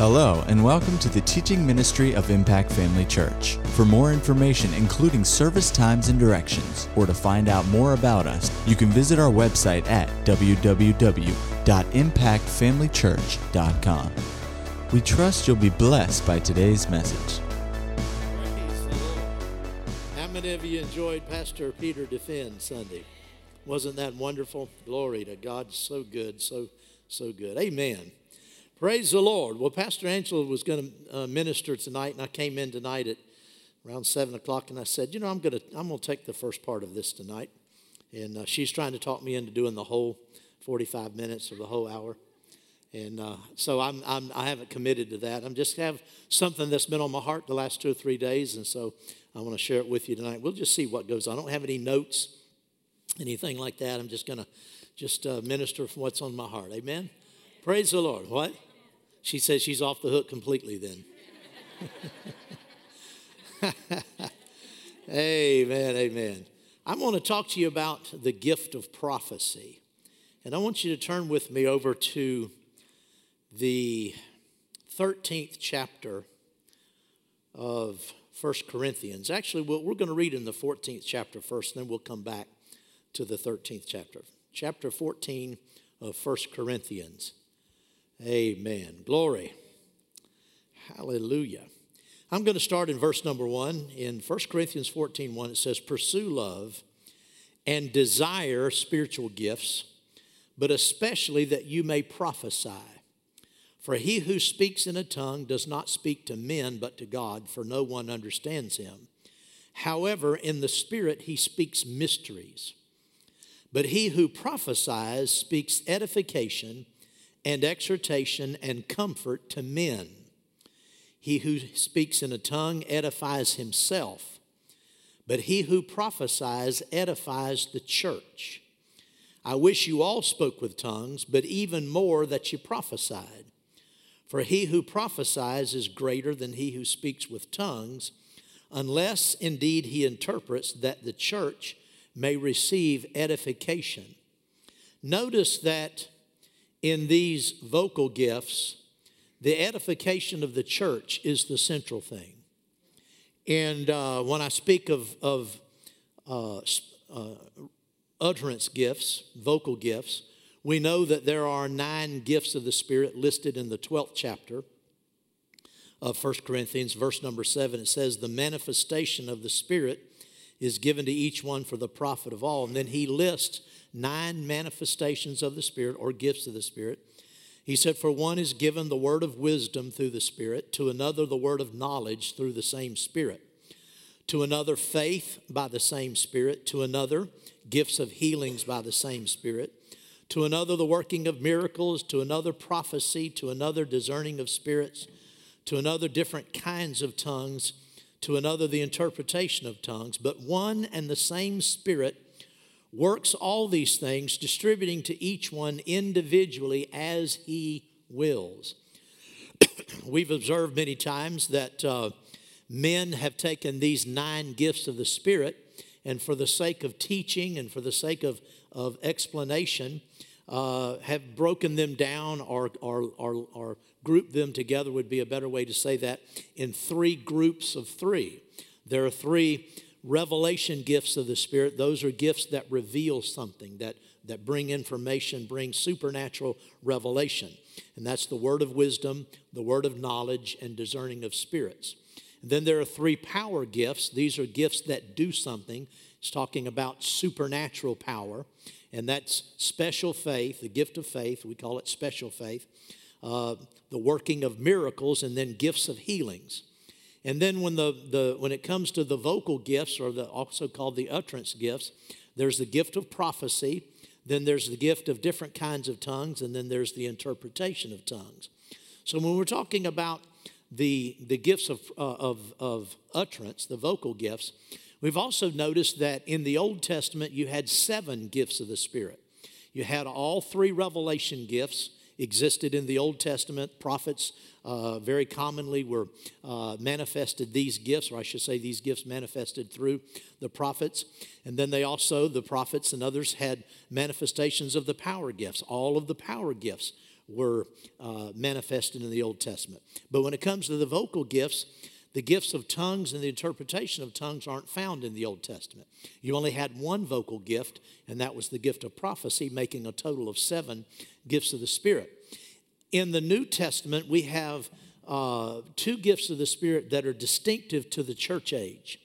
Hello, and welcome to the teaching ministry of Impact Family Church. For more information, including service times and directions, or to find out more about us, you can visit our website at www.impactfamilychurch.com. We trust you'll be blessed by today's message. How many of you enjoyed Pastor Peter Defend Sunday? Wasn't that wonderful? Glory to God. So good, so, so good. Amen. Praise the Lord. Well, Pastor Angela was going to uh, minister tonight, and I came in tonight at around 7 o'clock, and I said, You know, I'm going to I'm gonna take the first part of this tonight. And uh, she's trying to talk me into doing the whole 45 minutes or the whole hour. And uh, so I'm, I'm, I haven't committed to that. I'm just have something that's been on my heart the last two or three days, and so I want to share it with you tonight. We'll just see what goes on. I don't have any notes, anything like that. I'm just going to just uh, minister from what's on my heart. Amen. Praise the Lord. What? She says she's off the hook completely then. amen, amen. I want to talk to you about the gift of prophecy. And I want you to turn with me over to the 13th chapter of 1 Corinthians. Actually, we're going to read in the 14th chapter first, and then we'll come back to the 13th chapter. Chapter 14 of 1 Corinthians. Amen. Glory. Hallelujah. I'm going to start in verse number one. In 1 Corinthians 14 1, it says, Pursue love and desire spiritual gifts, but especially that you may prophesy. For he who speaks in a tongue does not speak to men, but to God, for no one understands him. However, in the Spirit he speaks mysteries. But he who prophesies speaks edification and exhortation and comfort to men. He who speaks in a tongue edifies himself, but he who prophesies edifies the church. I wish you all spoke with tongues, but even more that you prophesied. For he who prophesies is greater than he who speaks with tongues, unless indeed he interprets that the church may receive edification. Notice that in these vocal gifts, the edification of the church is the central thing. And uh, when I speak of, of uh, uh, utterance gifts, vocal gifts, we know that there are nine gifts of the Spirit listed in the 12th chapter of 1 Corinthians, verse number 7. It says, The manifestation of the Spirit is given to each one for the profit of all. And then he lists nine manifestations of the Spirit or gifts of the Spirit. He said, For one is given the word of wisdom through the Spirit, to another, the word of knowledge through the same Spirit, to another, faith by the same Spirit, to another, gifts of healings by the same Spirit, to another, the working of miracles, to another, prophecy, to another, discerning of spirits, to another, different kinds of tongues, to another, the interpretation of tongues. But one and the same Spirit works all these things, distributing to each one individually as he wills. We've observed many times that uh, men have taken these nine gifts of the Spirit, and for the sake of teaching and for the sake of, of explanation, uh, have broken them down or, or, or, or grouped them together, would be a better way to say that, in three groups of three. There are three revelation gifts of the Spirit, those are gifts that reveal something, that, that bring information, bring supernatural revelation. And that's the word of wisdom, the word of knowledge, and discerning of spirits. And then there are three power gifts. These are gifts that do something. It's talking about supernatural power, and that's special faith, the gift of faith. We call it special faith. Uh, the working of miracles, and then gifts of healings. And then when, the, the, when it comes to the vocal gifts, or the, also called the utterance gifts, there's the gift of prophecy, then there's the gift of different kinds of tongues, and then there's the interpretation of tongues. So when we're talking about the, the gifts of, uh, of, of utterance, the vocal gifts, we've also noticed that in the Old Testament you had seven gifts of the Spirit. You had all three revelation gifts existed in the Old Testament. Prophets uh, very commonly were uh, manifested these gifts, or I should say, these gifts manifested through the prophets. And then they also, the prophets and others, had manifestations of the power gifts. All of the power gifts were uh, manifested in the Old Testament. But when it comes to the vocal gifts, the gifts of tongues and the interpretation of tongues aren't found in the Old Testament. You only had one vocal gift, and that was the gift of prophecy, making a total of seven gifts of the Spirit. In the New Testament, we have uh, two gifts of the Spirit that are distinctive to the church age.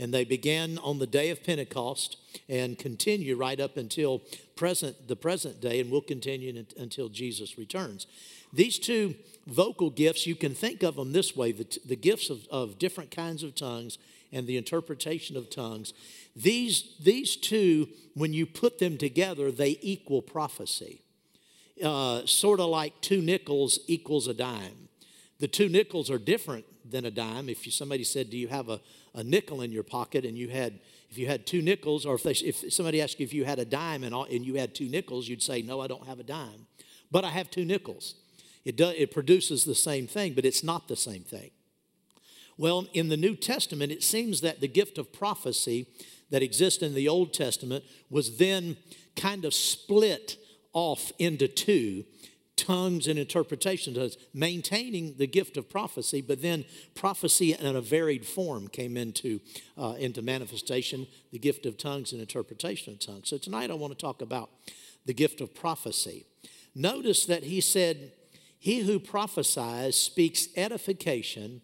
And they began on the day of Pentecost and continue right up until present, the present day, and will continue until Jesus returns. These two vocal gifts, you can think of them this way the, the gifts of, of different kinds of tongues and the interpretation of tongues. These, these two, when you put them together, they equal prophecy. Uh, sort of like two nickels equals a dime. The two nickels are different than a dime. If you, somebody said, "Do you have a, a nickel in your pocket?" and you had, if you had two nickels, or if, they, if somebody asked you if you had a dime and, all, and you had two nickels, you'd say, "No, I don't have a dime, but I have two nickels." It, does, it produces the same thing, but it's not the same thing. Well, in the New Testament, it seems that the gift of prophecy that exists in the Old Testament was then kind of split off into two tongues and interpretation tongues, maintaining the gift of prophecy, but then prophecy in a varied form came into, uh, into manifestation, the gift of tongues and interpretation of tongues. So tonight I want to talk about the gift of prophecy. Notice that he said, he who prophesies speaks edification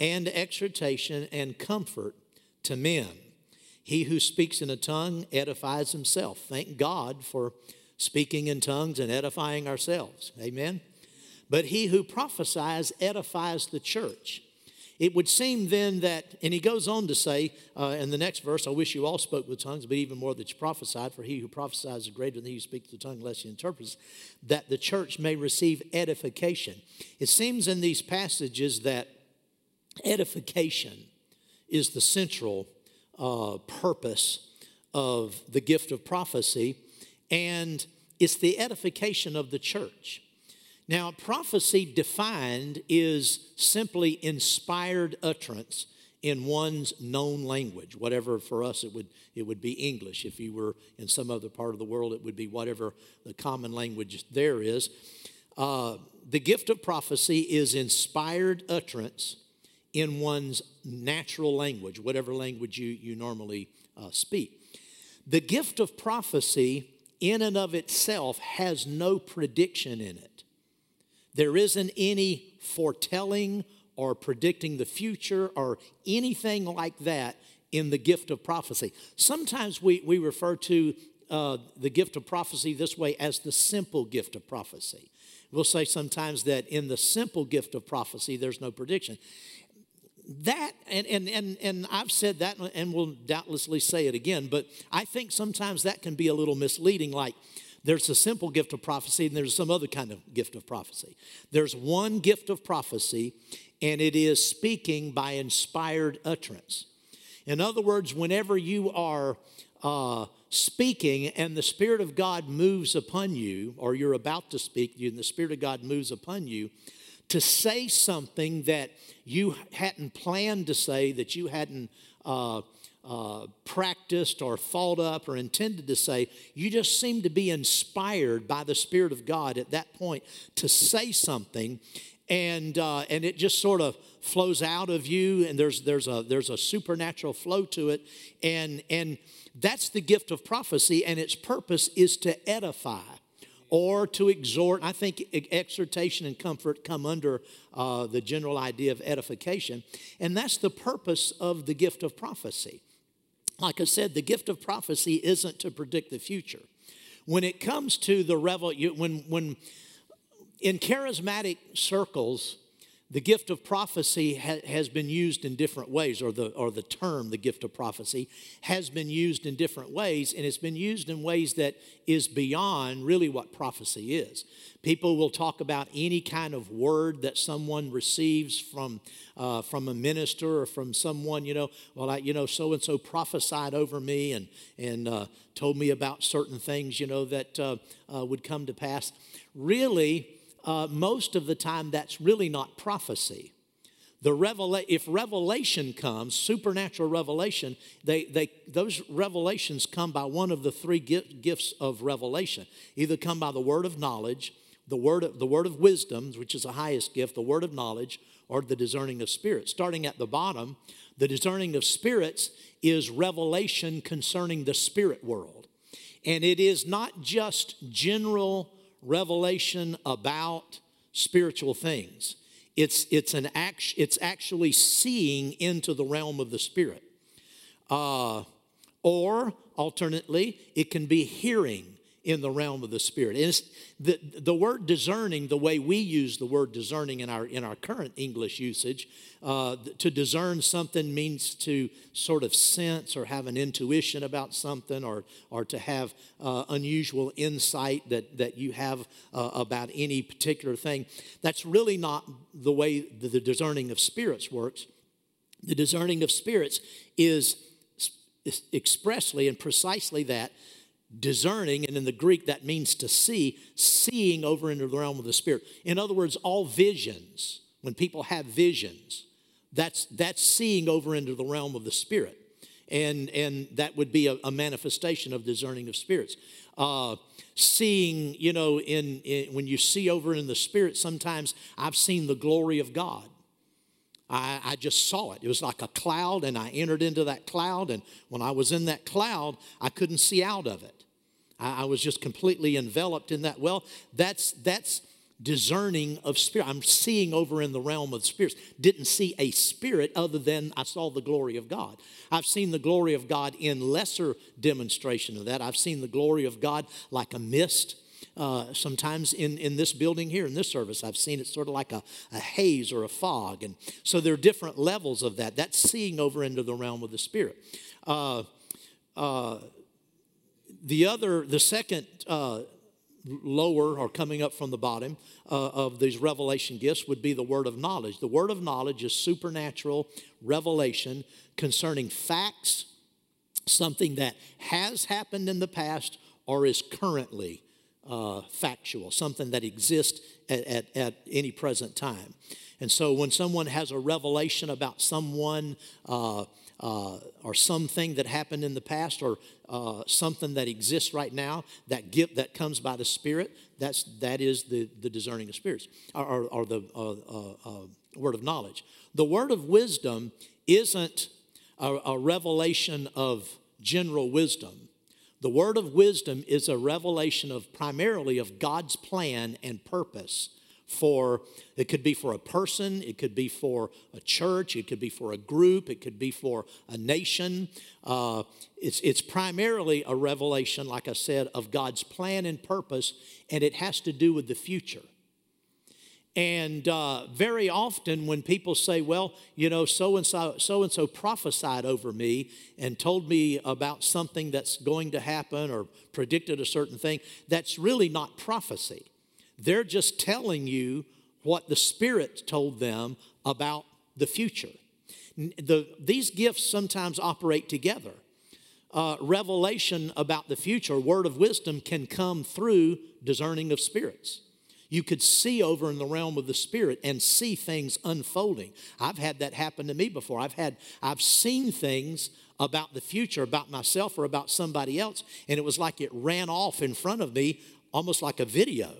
and exhortation and comfort to men. He who speaks in a tongue edifies himself. Thank God for speaking in tongues and edifying ourselves. Amen. But he who prophesies edifies the church. It would seem then that, and he goes on to say uh, in the next verse, I wish you all spoke with tongues, but even more that you prophesied, for he who prophesies is greater than he who speaks the tongue, lest he interprets, that the church may receive edification. It seems in these passages that edification is the central uh, purpose of the gift of prophecy, and it's the edification of the church. Now, prophecy defined is simply inspired utterance in one's known language. Whatever for us it would it would be English. If you were in some other part of the world, it would be whatever the common language there is. Uh, the gift of prophecy is inspired utterance in one's natural language, whatever language you, you normally uh, speak. The gift of prophecy, in and of itself, has no prediction in it. There isn't any foretelling or predicting the future or anything like that in the gift of prophecy. Sometimes we, we refer to uh, the gift of prophecy this way as the simple gift of prophecy. We'll say sometimes that in the simple gift of prophecy, there's no prediction. That, and, and, and, and I've said that and will doubtlessly say it again, but I think sometimes that can be a little misleading. Like, there's a simple gift of prophecy, and there's some other kind of gift of prophecy. There's one gift of prophecy, and it is speaking by inspired utterance. In other words, whenever you are uh, speaking and the Spirit of God moves upon you, or you're about to speak, and the Spirit of God moves upon you, to say something that you hadn't planned to say, that you hadn't uh, uh, practiced or thought up or intended to say. You just seem to be inspired by the Spirit of God at that point to say something, and uh, and it just sort of flows out of you, and there's there's a there's a supernatural flow to it, and and that's the gift of prophecy, and its purpose is to edify or to exhort. I think exhortation and comfort come under uh, the general idea of edification. And that's the purpose of the gift of prophecy. Like I said, the gift of prophecy isn't to predict the future. When it comes to the revel, when, when in charismatic circles, the gift of prophecy ha- has been used in different ways, or the, or the term, the gift of prophecy, has been used in different ways, and it's been used in ways that is beyond really what prophecy is. People will talk about any kind of word that someone receives from, uh, from a minister or from someone, you know, well, I, you know, so and so prophesied over me and, and uh, told me about certain things, you know, that uh, uh would come to pass. Really, uh, most of the time that's really not prophecy. The revela- if revelation comes, supernatural revelation, they, they, those revelations come by one of the three gifts of revelation. Either come by the word of knowledge, the word, of, the word of wisdom, which is the highest gift, the word of knowledge, or the discerning of spirits. Starting at the bottom, the discerning of spirits is revelation concerning the spirit world. And it is not just general revelation about spiritual things. It's, it's, an act, it's actually seeing into the realm of the spirit. Uh, or alternately, it can be hearing in the realm of the spirit. And the, the word discerning, the way we use the word discerning in our, in our current English usage, uh, to discern something means to sort of sense or have an intuition about something or, or to have uh, unusual insight that, that you have uh, about any particular thing. That's really not the way the, the discerning of spirits works. The discerning of spirits is expressly and precisely that discerning, and in the Greek that means to see, seeing over into the realm of the Spirit. In other words, all visions, when people have visions, that's, that's seeing over into the realm of the Spirit. And, and that would be a, a manifestation of discerning of spirits. Uh, seeing, you know, in, in, when you see over in the Spirit, sometimes I've seen the glory of God. I, I, just saw it. It was like a cloud, and I entered into that cloud. And when I was in that cloud, I couldn't see out of it. I, I was just completely enveloped in that. Well, that's that's discerning of spirit. I'm seeing over in the realm of spirits. Didn't see a spirit other than I saw the glory of God. I've seen the glory of God in lesser demonstration of that. I've seen the glory of God like a mist. Uh, sometimes in, in this building here, in this service, I've seen it sort of like a, a haze or a fog. And so there are different levels of that. That's seeing over into the realm of the Spirit. Uh, uh, the other, the second uh, lower or coming up from the bottom uh, of these revelation gifts would be the word of knowledge. The word of knowledge is supernatural revelation concerning facts, something that has happened in the past or is currently uh, factual, something that exists at, at, at, any present time. And so when someone has a revelation about someone uh, uh, or something that happened in the past or uh, something that exists right now, that gift that comes by the Spirit, that's, that is the, the discerning of spirits or, or, or the uh, uh, uh, word of knowledge. The word of wisdom isn't a, a revelation of general wisdom the word of wisdom is a revelation of primarily of God's plan and purpose for it could be for a person it could be for a church it could be for a group it could be for a nation uh, it's, it's primarily a revelation like i said of god's plan and purpose and it has to do with the future and uh, very often, when people say, Well, you know, so and so, so and so prophesied over me and told me about something that's going to happen or predicted a certain thing, that's really not prophecy. They're just telling you what the Spirit told them about the future. The, these gifts sometimes operate together. Uh, revelation about the future, word of wisdom, can come through discerning of spirits you could see over in the realm of the spirit and see things unfolding. I've had that happen to me before. I've had I've seen things about the future, about myself or about somebody else, and it was like it ran off in front of me almost like a video.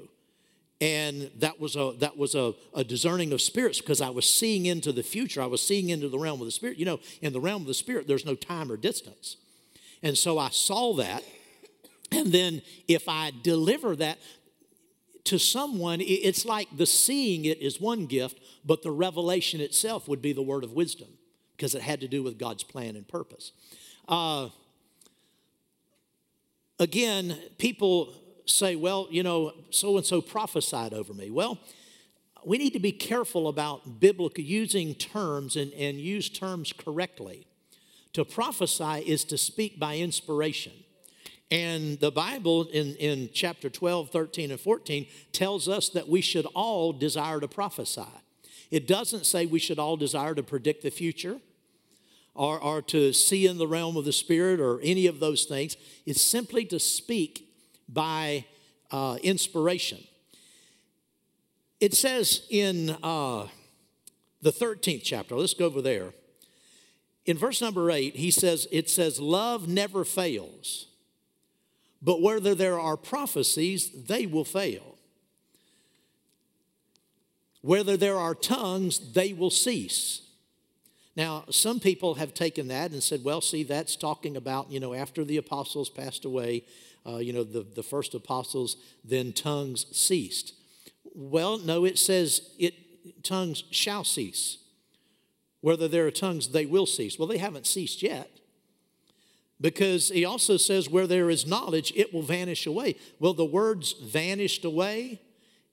And that was a that was a, a discerning of spirits because I was seeing into the future. I was seeing into the realm of the spirit. You know, in the realm of the spirit, there's no time or distance. And so I saw that. And then if I deliver that, to someone, it's like the seeing it is one gift, but the revelation itself would be the word of wisdom because it had to do with God's plan and purpose. Uh, again, people say, well, you know, so and so prophesied over me. Well, we need to be careful about biblical using terms and, and use terms correctly. To prophesy is to speak by inspiration. And the Bible in, in chapter 12, 13, and 14 tells us that we should all desire to prophesy. It doesn't say we should all desire to predict the future or, or to see in the realm of the Spirit or any of those things. It's simply to speak by uh, inspiration. It says in uh, the 13th chapter, let's go over there. In verse number 8, he says, it says, Love never fails. But whether there are prophecies, they will fail. Whether there are tongues, they will cease. Now, some people have taken that and said, well, see, that's talking about, you know, after the apostles passed away, uh, you know, the, the first apostles, then tongues ceased. Well, no, it says it tongues shall cease. Whether there are tongues, they will cease. Well, they haven't ceased yet. Because he also says, where there is knowledge, it will vanish away. Well, the words vanished away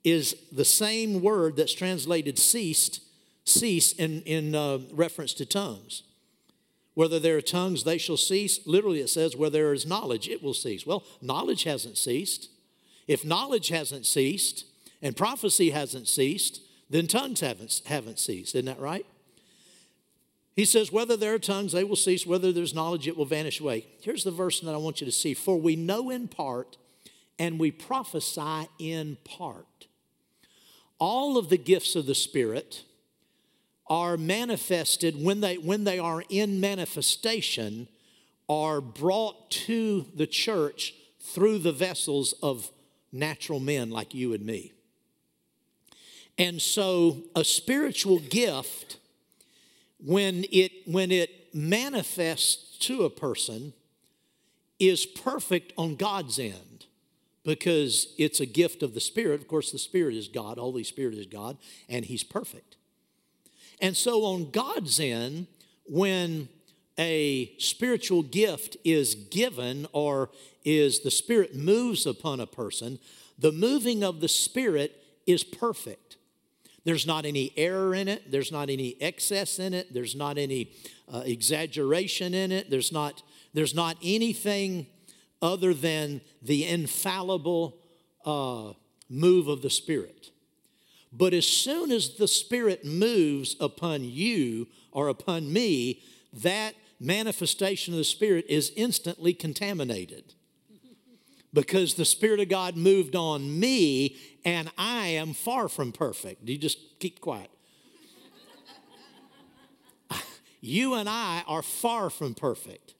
is the same word that's translated ceased, cease in, in uh, reference to tongues. Whether there are tongues, they shall cease. Literally, it says, where there is knowledge, it will cease. Well, knowledge hasn't ceased. If knowledge hasn't ceased and prophecy hasn't ceased, then tongues haven't, haven't ceased. Isn't that right? He says, Whether there are tongues, they will cease. Whether there's knowledge, it will vanish away. Here's the verse that I want you to see For we know in part, and we prophesy in part. All of the gifts of the Spirit are manifested when they, when they are in manifestation, are brought to the church through the vessels of natural men like you and me. And so, a spiritual gift when it, when it manifests to a person, is perfect on God's end because it's a gift of the Spirit. Of course, the Spirit is God, Holy Spirit is God, and He's perfect. And so, on God's end, when a spiritual gift is given or is the Spirit moves upon a person, the moving of the Spirit is perfect. There's not any error in it. There's not any excess in it. There's not any uh, exaggeration in it. There's not, there's not anything other than the infallible uh, move of the Spirit. But as soon as the Spirit moves upon you or upon me, that manifestation of the Spirit is instantly contaminated because the Spirit of God moved on me and I am far from perfect. You just keep quiet. you and I are far from perfect.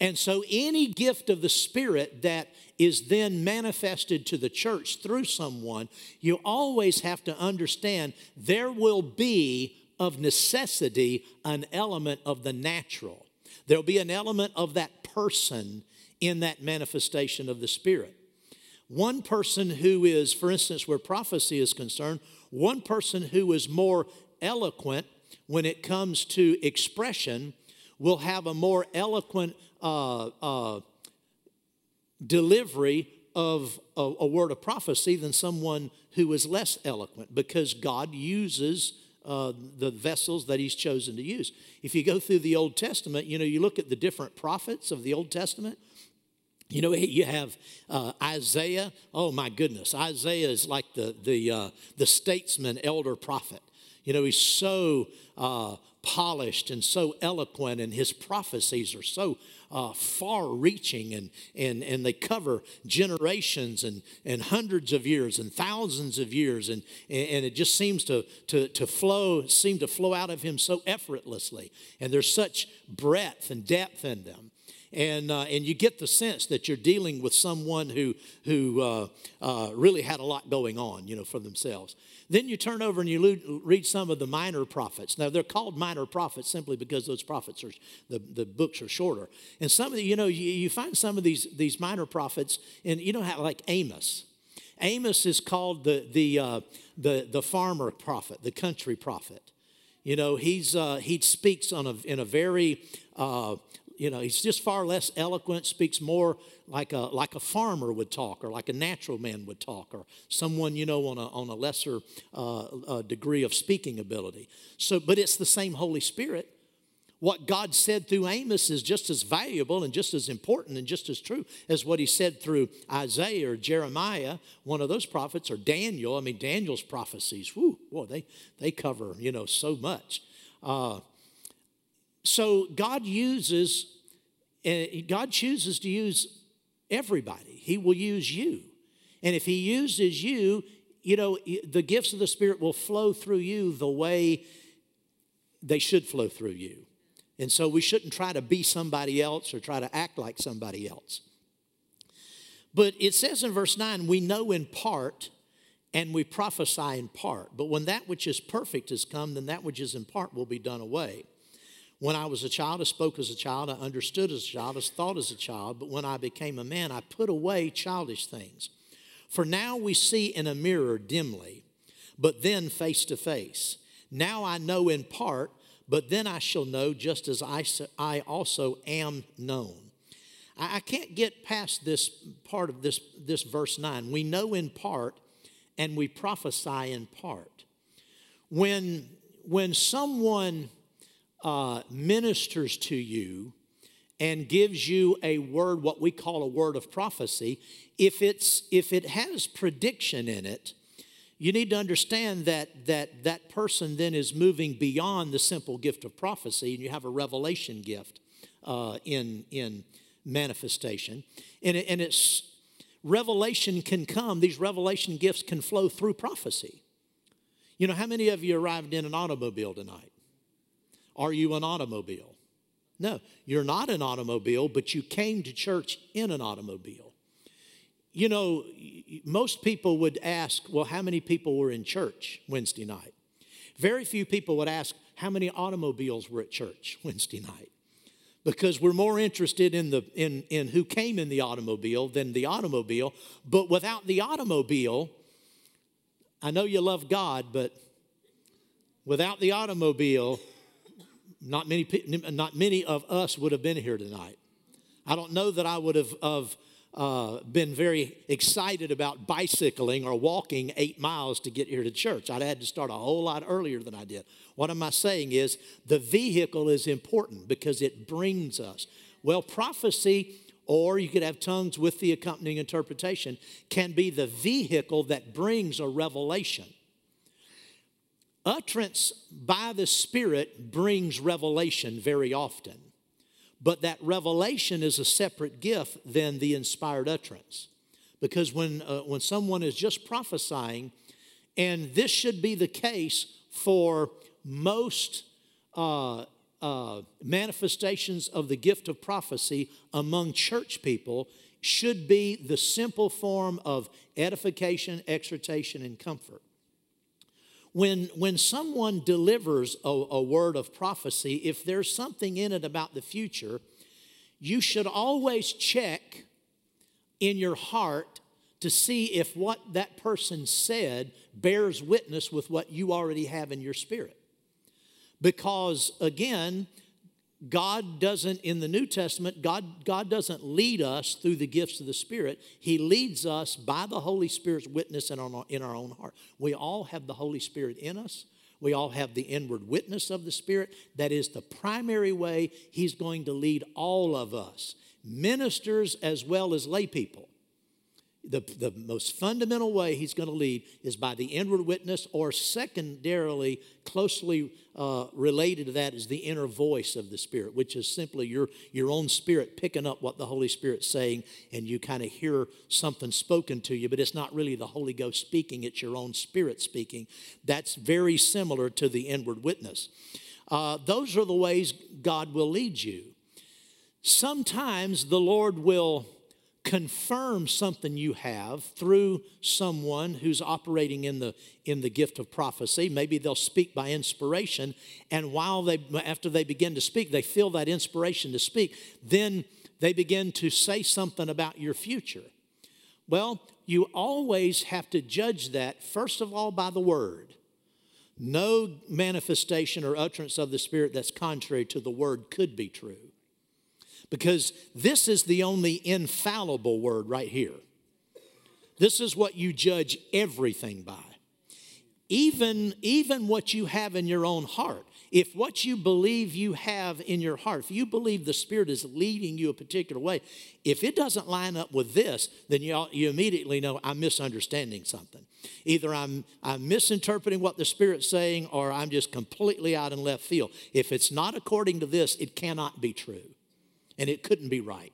And so, any gift of the Spirit that is then manifested to the church through someone, you always have to understand there will be, of necessity, an element of the natural. There'll be an element of that person in that manifestation of the Spirit. One person who is, for instance, where prophecy is concerned, one person who is more eloquent when it comes to expression will have a more eloquent uh, uh, delivery of a, a, word of prophecy than someone who is less eloquent because God uses uh, the vessels that He's chosen to use. If you go through the Old Testament, you know, you look at the different prophets of the Old Testament, you know, you have uh, Isaiah. Oh my goodness, Isaiah is like the the uh, the statesman, elder prophet. You know, he's so uh, polished and so eloquent, and his prophecies are so uh, far-reaching, and and and they cover generations and and hundreds of years and thousands of years, and and it just seems to to to flow, seem to flow out of him so effortlessly, and there's such breadth and depth in them and, uh, and you get the sense that you're dealing with someone who, who uh, uh, really had a lot going on, you know, for themselves. Then you turn over and you read some of the minor prophets. Now, they're called minor prophets simply because those prophets are, the, the books are shorter. And some of the, you know, you, you find some of these, these minor prophets, and you know how, like Amos. Amos is called the, the, uh, the, the farmer prophet, the country prophet. You know, he's, uh, he speaks on a, in a very uh, you know, he's just far less eloquent, speaks more like a, like a farmer would talk or like a natural man would talk or someone, you know, on a, on a lesser uh, uh, degree of speaking ability. So, but it's the same Holy Spirit. What God said through Amos is just as valuable and just as important and just as true as what he said through Isaiah or Jeremiah, one of those prophets, or Daniel. I mean, Daniel's prophecies, whoo, boy, they, they cover, you know, so much. Uh, so God uses, eh, God chooses to use everybody. He will use you. And if He uses you, you know, the gifts of the Spirit will flow through you the way they should flow through you. And so we shouldn't try to be somebody else or try to act like somebody else. But it says in verse 9, we know in part and we prophesy in part. But when that which is perfect has come, then that which is in part will be done away. When I was a child, I spoke as a child, I understood as a child, I thought as a child, but when I became a man, I put away childish things. For now we see in a mirror dimly, but then face to face. Now I know in part, but then I shall know just as I, I also am known. I, I can't get past this part of this, this verse 9. We know in part and we prophesy in part. When, when someone uh, ministers to you and gives you a word, what we call a word of prophecy, if, it's, if it has prediction in it, you need to understand that, that that person then is moving beyond the simple gift of prophecy, and you have a revelation gift uh, in, in manifestation. And, it, and it's revelation can come, these revelation gifts can flow through prophecy. You know, how many of you arrived in an automobile tonight? Are you an automobile? No, you're not an automobile, but you came to church in an automobile. You know, most people would ask, well, how many people were in church Wednesday night? Very few people would ask, how many automobiles were at church Wednesday night? Because we're more interested in, the, in, in who came in the automobile than the automobile. But without the automobile, I know you love God, but without the automobile, not many, not many of us would have been here tonight. I don't know that I would have, uh, been very excited about bicycling or walking eight miles to get here to church. I'd had to start a whole lot earlier than I did. What am I saying is the vehicle is important because it brings us. Well, prophecy, or you could have tongues with the accompanying interpretation, can be the vehicle that brings a revelation. Utterance by the Spirit brings revelation very often. But that revelation is a separate gift than the inspired utterance. Because when, uh, when someone is just prophesying, and this should be the case for most uh, uh, manifestations of the gift of prophecy among church people, should be the simple form of edification, exhortation, and comfort. When, when someone delivers a, a word of prophecy, if there's something in it about the future, you should always check in your heart to see if what that person said bears witness with what you already have in your spirit. Because again, God doesn't, in the New Testament, God, God doesn't lead us through the gifts of the Spirit. He leads us by the Holy Spirit's witness in our, in our own heart. We all have the Holy Spirit in us. We all have the inward witness of the Spirit. That is the primary way He's going to lead all of us, ministers as well as lay people the, the most fundamental way he's going to lead is by the inward witness, or secondarily, closely uh, related to that is the inner voice of the Spirit, which is simply your, your own spirit picking up what the Holy Spirit's saying, and you kind of hear something spoken to you, but it's not really the Holy Ghost speaking, it's your own spirit speaking. That's very similar to the inward witness. Uh, those are the ways God will lead you. Sometimes the Lord will confirm something you have through someone who's operating in the in the gift of prophecy. Maybe they'll speak by inspiration and while they after they begin to speak they feel that inspiration to speak. Then they begin to say something about your future. Well you always have to judge that first of all by the word. No manifestation or utterance of the spirit that's contrary to the word could be true because this is the only infallible word right here. This is what you judge everything by. Even, even what you have in your own heart. If what you believe you have in your heart, if you believe the Spirit is leading you a particular way, if it doesn't line up with this, then you, you immediately know I'm misunderstanding something. Either I'm, I'm misinterpreting what the Spirit's saying or I'm just completely out in left field. If it's not according to this, it cannot be true and it couldn't be right.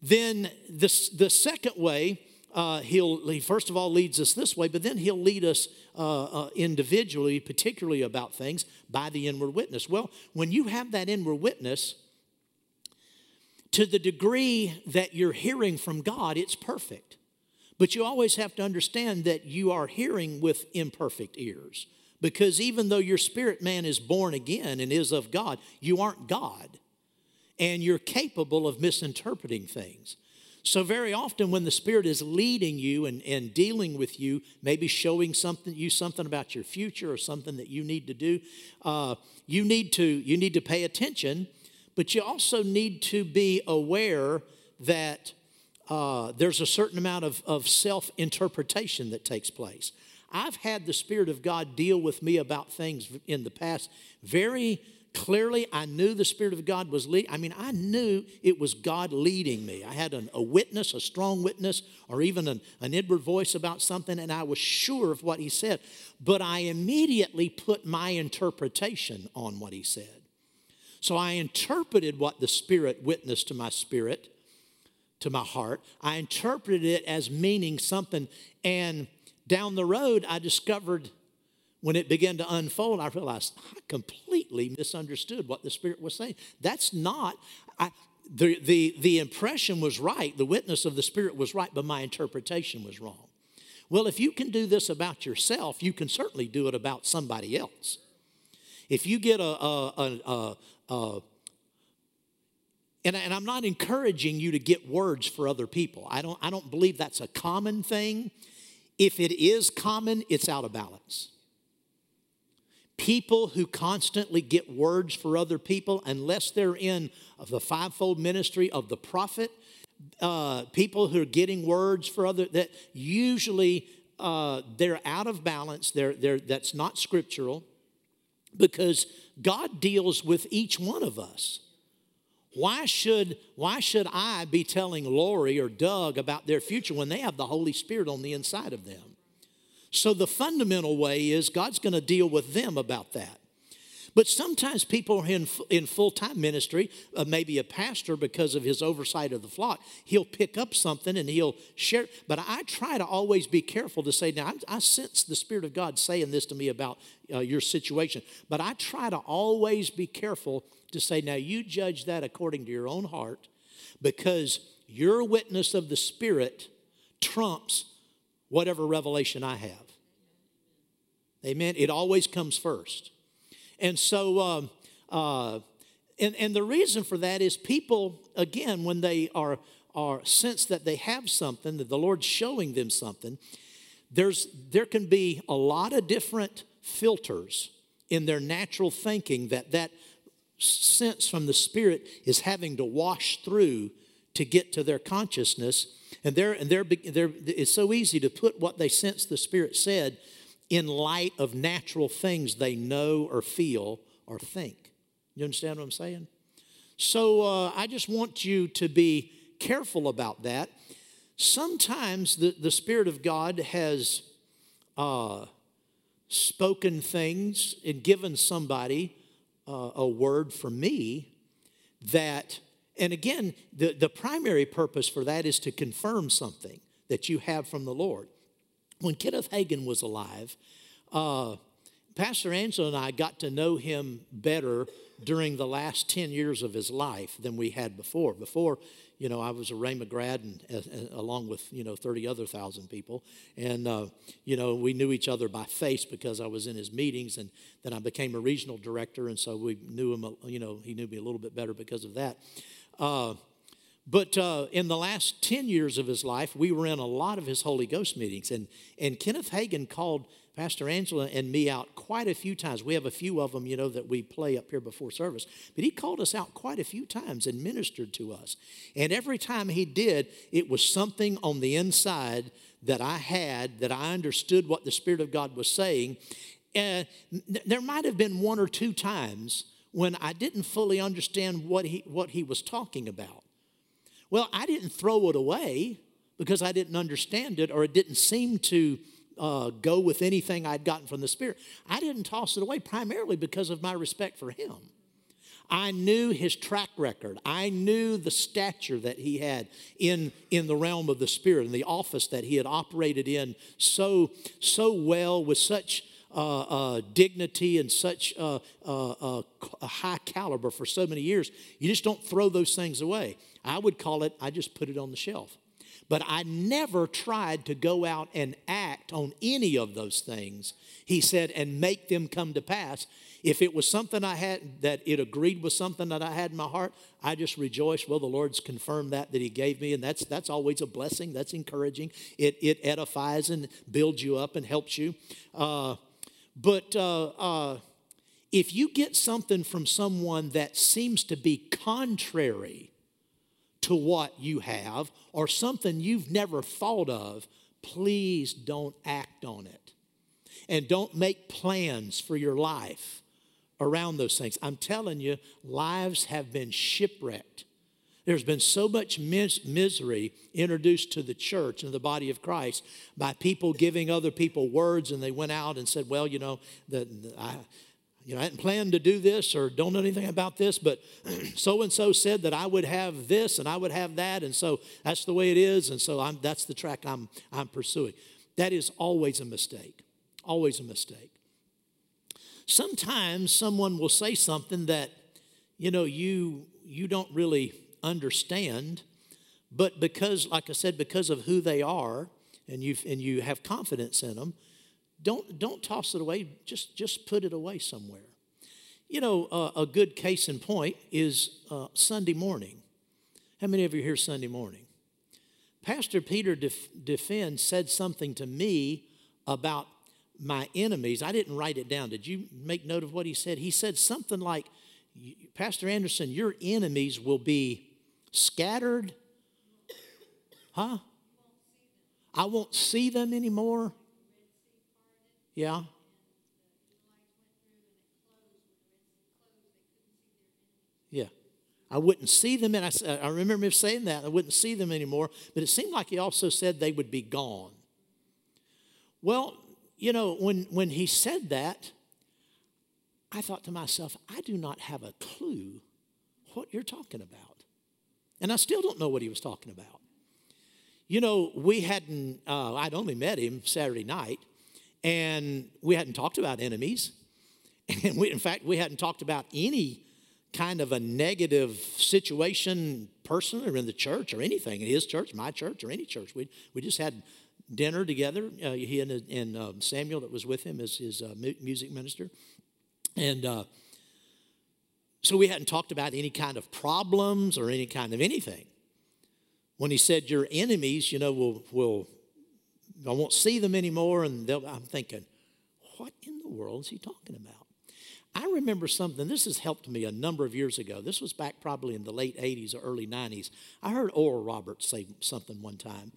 Then the, the second way, uh, he'll he first of all leads us this way, but then he'll lead us uh, uh, individually, particularly about things, by the inward witness. Well, when you have that inward witness, to the degree that you're hearing from God, it's perfect. But you always have to understand that you are hearing with imperfect ears. Because even though your spirit man is born again and is of God, you aren't God. And you're capable of misinterpreting things. So, very often, when the Spirit is leading you and, and dealing with you, maybe showing something you something about your future or something that you need to do, uh, you need to you need to pay attention, but you also need to be aware that uh, there's a certain amount of, of self interpretation that takes place. I've had the Spirit of God deal with me about things in the past very clearly. I knew the Spirit of God was leading. I mean, I knew it was God leading me. I had an, a witness, a strong witness, or even an, an inward voice about something, and I was sure of what He said. But I immediately put my interpretation on what He said. So I interpreted what the Spirit witnessed to my spirit to my heart. I interpreted it as meaning something. And down the road, I discovered when it began to unfold, I realized I completely misunderstood what the Spirit was saying. That's not, I, the, the, the impression was right, the witness of the Spirit was right, but my interpretation was wrong. Well, if you can do this about yourself, you can certainly do it about somebody else. If you get a, a, a, a and, and I'm not encouraging you to get words for other people. I don't, I don't believe that's a common thing. If it is common, it's out of balance. People who constantly get words for other people, unless they're in the fivefold ministry of the prophet, uh, people who are getting words for other that usually uh, they're out of balance. They're, they're, that's not scriptural because God deals with each one of us. Why should, why should I be telling Lori or Doug about their future when they have the Holy Spirit on the inside of them? So the fundamental way is God's going to deal with them about that. But sometimes people are in, in full time ministry, uh, maybe a pastor because of his oversight of the flock. He'll pick up something and he'll share. But I try to always be careful to say, now, I, I sense the Spirit of God saying this to me about uh, your situation. But I try to always be careful to say, now you judge that according to your own heart because your witness of the Spirit trumps whatever revelation I have. Amen. It always comes first. And so, um, uh, and, and the reason for that is people, again, when they are, are sense that they have something, that the Lord's showing them something, there's, there can be a lot of different filters in their natural thinking that that sense from the Spirit is having to wash through to get to their consciousness. And, they're, and they're, they're, it's so easy to put what they sense the Spirit said in light of natural things they know or feel or think. You understand what I'm saying? So uh, I just want you to be careful about that. Sometimes the, the Spirit of God has uh, spoken things and given somebody uh, a word from me that, and again, the, the primary purpose for that is to confirm something that you have from the Lord. When Kenneth Hagin was alive, uh, Pastor Angela and I got to know him better during the last 10 years of his life than we had before. Before, you know, I was a Rhema grad and, uh, along with, you know, 30 other thousand people. And, uh, you know, we knew each other by face because I was in his meetings. And then I became a regional director. And so we knew him, you know, he knew me a little bit better because of that. Uh, but uh, in the last 10 years of his life, we were in a lot of his Holy Ghost meetings. And, and Kenneth Hagin called Pastor Angela and me out quite a few times. We have a few of them, you know, that we play up here before service. But he called us out quite a few times and ministered to us. And every time he did, it was something on the inside that I had that I understood what the Spirit of God was saying. And there might have been one or two times when I didn't fully understand what he, what he was talking about. Well, I didn't throw it away because I didn't understand it or it didn't seem to uh, go with anything I'd gotten from the Spirit. I didn't toss it away primarily because of my respect for Him. I knew his track record. I knew the stature that he had in, in the realm of the Spirit and the office that he had operated in so, so well with such uh, dignity and such uh, uh, uh a high caliber for so many years. You just don't throw those things away. I would call it, I just put it on the shelf. But I never tried to go out and act on any of those things, he said, and make them come to pass. If it was something I had that it agreed with something that I had in my heart, I just rejoiced. Well, the Lord's confirmed that that He gave me, and that's that's always a blessing. That's encouraging. It it edifies and builds you up and helps you. Uh, but uh, uh, if you get something from someone that seems to be contrary to what you have or something you've never thought of, please don't act on it. And don't make plans for your life around those things. I'm telling you, lives have been shipwrecked. There's been so much mis- misery introduced to the church and the body of Christ by people giving other people words, and they went out and said, "Well, you know, the, I, you know, I hadn't planned to do this or don't know anything about this, but so and so said that I would have this and I would have that, and so that's the way it is, and so I'm, that's the track I'm, I'm pursuing." That is always a mistake. Always a mistake. Sometimes someone will say something that, you know, you you don't really understand, but because, like I said, because of who they are, and you and you have confidence in them, don't don't toss it away. Just just put it away somewhere. You know, uh, a good case in point is uh, Sunday morning. How many of you here Sunday morning? Pastor Peter Def- Defend said something to me about my enemies. I didn't write it down. Did you make note of what he said? He said something like, Pastor Anderson, your enemies will be scattered. Huh? I won't see them anymore. Yeah. Yeah. I wouldn't see them, and I, I remember him saying that. I wouldn't see them anymore, but it seemed like he also said they would be gone. Well, you know, when, when he said that, I thought to myself, I do not have a clue what you're talking about. And I still don't know what he was talking about. You know, we hadn't, uh, I'd only met him Saturday night, and we hadn't talked about enemies. And we, in fact, we hadn't talked about any kind of a negative situation personally or in the church or anything, in his church, my church, or any church. We, we just had dinner together. Uh, he and, and uh, Samuel, that was with him, as his uh, music minister. And uh, so we hadn't talked about any kind of problems or any kind of anything. When he said, Your enemies, you know, will, will I won't see them anymore, and I'm thinking, What in the world is he talking about? I remember something, this has helped me a number of years ago. This was back probably in the late 80s or early 90s. I heard Oral Roberts say something one time.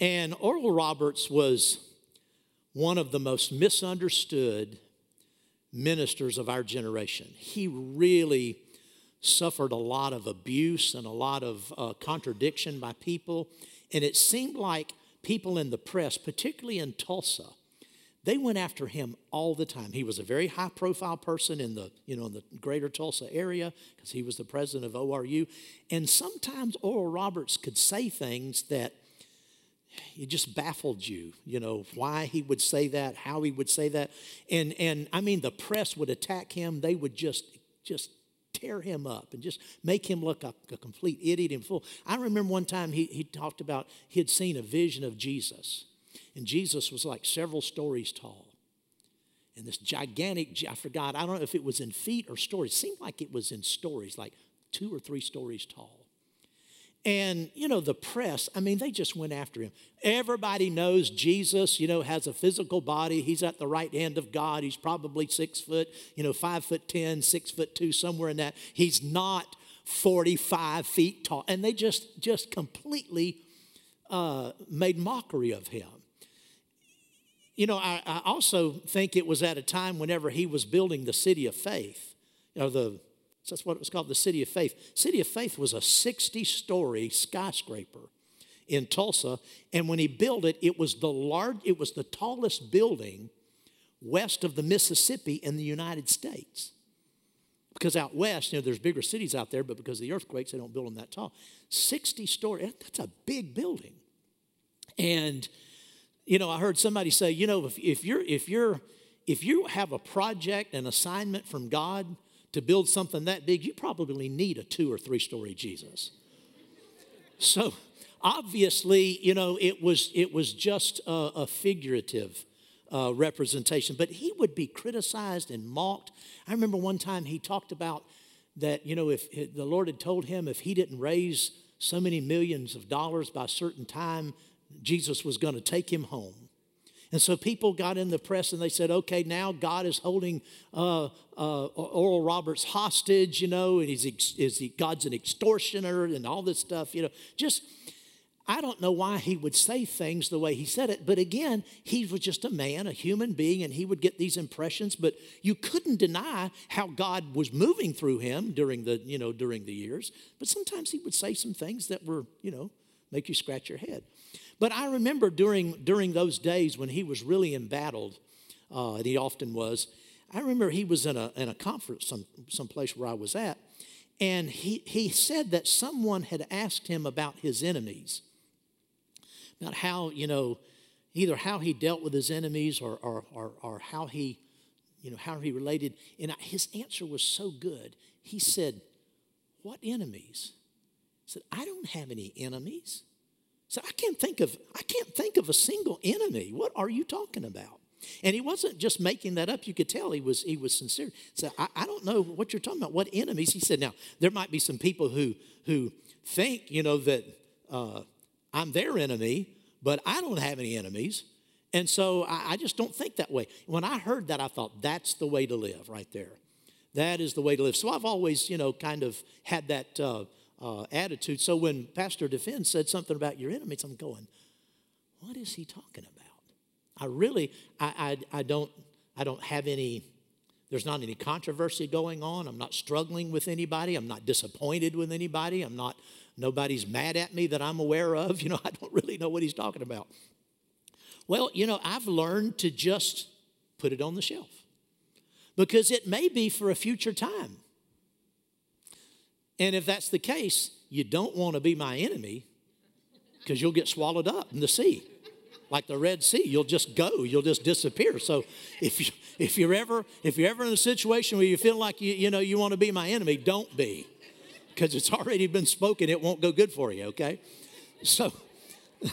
And Oral Roberts was one of the most misunderstood ministers of our generation. He really suffered a lot of abuse and a lot of uh, contradiction by people. And it seemed like people in the press, particularly in Tulsa, they went after him all the time. He was a very high profile person in the, you know, in the greater Tulsa area because he was the president of ORU. And sometimes Oral Roberts could say things that it just baffled you, you know, why he would say that, how he would say that. And and I mean the press would attack him, they would just just tear him up and just make him look like a complete idiot and fool. I remember one time he, he talked about he had seen a vision of Jesus. And Jesus was like several stories tall. And this gigantic, I forgot, I don't know if it was in feet or stories. It seemed like it was in stories, like two or three stories tall. And, you know, the press, I mean, they just went after him. Everybody knows Jesus, you know, has a physical body. He's at the right hand of God. He's probably six foot, you know, five foot ten, six foot two, somewhere in that. He's not 45 feet tall. And they just, just completely uh, made mockery of him. You know, I, I also think it was at a time whenever he was building the city of faith, or the so that's what it was called, the City of Faith. City of Faith was a 60 story skyscraper in Tulsa. And when he built it, it was the large, it was the tallest building west of the Mississippi in the United States. Because out west, you know, there's bigger cities out there, but because of the earthquakes, they don't build them that tall. 60 story, that's a big building. And, you know, I heard somebody say, you know, if, if you're if you're if you have a project, an assignment from God, to build something that big, you probably need a two or three story Jesus. So obviously, you know, it was, it was just a, a figurative uh, representation, but he would be criticized and mocked. I remember one time he talked about that, you know, if, the Lord had told him if he didn't raise so many millions of dollars by a certain time, Jesus was going to take him home. And so people got in the press and they said, okay, now God is holding uh, uh, Oral Roberts hostage, you know, and he's, is he, God's an extortioner and all this stuff, you know. Just, I don't know why he would say things the way he said it, but again, he was just a man, a human being, and he would get these impressions, but you couldn't deny how God was moving through him during the, you know, during the years. But sometimes he would say some things that were, you know, make you scratch your head. But I remember during, during those days when he was really embattled, uh, and he often was, I remember he was in a, in a conference some, someplace where I was at, and he, he said that someone had asked him about his enemies, about how, you know, either how he dealt with his enemies or, or, or, or how he, you know, how he related. And his answer was so good. He said, What enemies? He said, I don't have any enemies. So I can't think of I can't think of a single enemy. What are you talking about? And he wasn't just making that up. You could tell he was he was sincere. So I, I don't know what you're talking about. What enemies? He said. Now there might be some people who who think you know that uh, I'm their enemy, but I don't have any enemies. And so I, I just don't think that way. When I heard that, I thought that's the way to live right there. That is the way to live. So I've always, you know, kind of had that uh, uh, attitude. So when Pastor Defend said something about your enemies, I'm going, what is he talking about? I really, I, I, I don't, I don't have any. There's not any controversy going on. I'm not struggling with anybody. I'm not disappointed with anybody. I'm not. Nobody's mad at me that I'm aware of. You know, I don't really know what he's talking about. Well, you know, I've learned to just put it on the shelf because it may be for a future time. And if that's the case, you don't want to be my enemy because you'll get swallowed up in the sea. Like the Red Sea, you'll just go, you'll just disappear. So if you if you're ever if you're ever in a situation where you feel like you you know you want to be my enemy, don't be. Because it's already been spoken, it won't go good for you, okay? So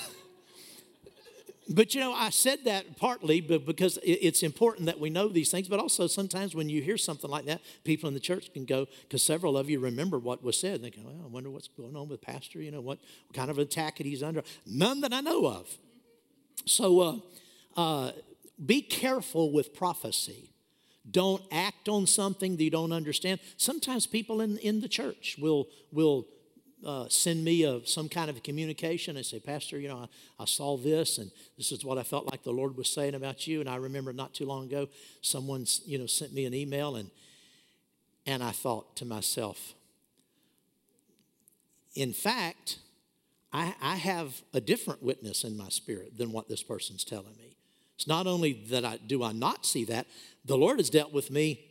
but you know, I said that partly because it's important that we know these things, but also sometimes when you hear something like that, people in the church can go, because several of you remember what was said. They go, well, I wonder what's going on with Pastor, you know, what, what kind of attack he's under. None that I know of. So uh, uh, be careful with prophecy. Don't act on something that you don't understand. Sometimes people in, in the church will, will uh, send me a, some kind of a communication and say, Pastor, you know, I, I, saw this and this is what I felt like the Lord was saying about you. And I remember not too long ago, someone, you know, sent me an email and, and I thought to myself, in fact, I, I have a different witness in my spirit than what this person's telling me. It's not only that I do I not see that, the Lord has dealt with me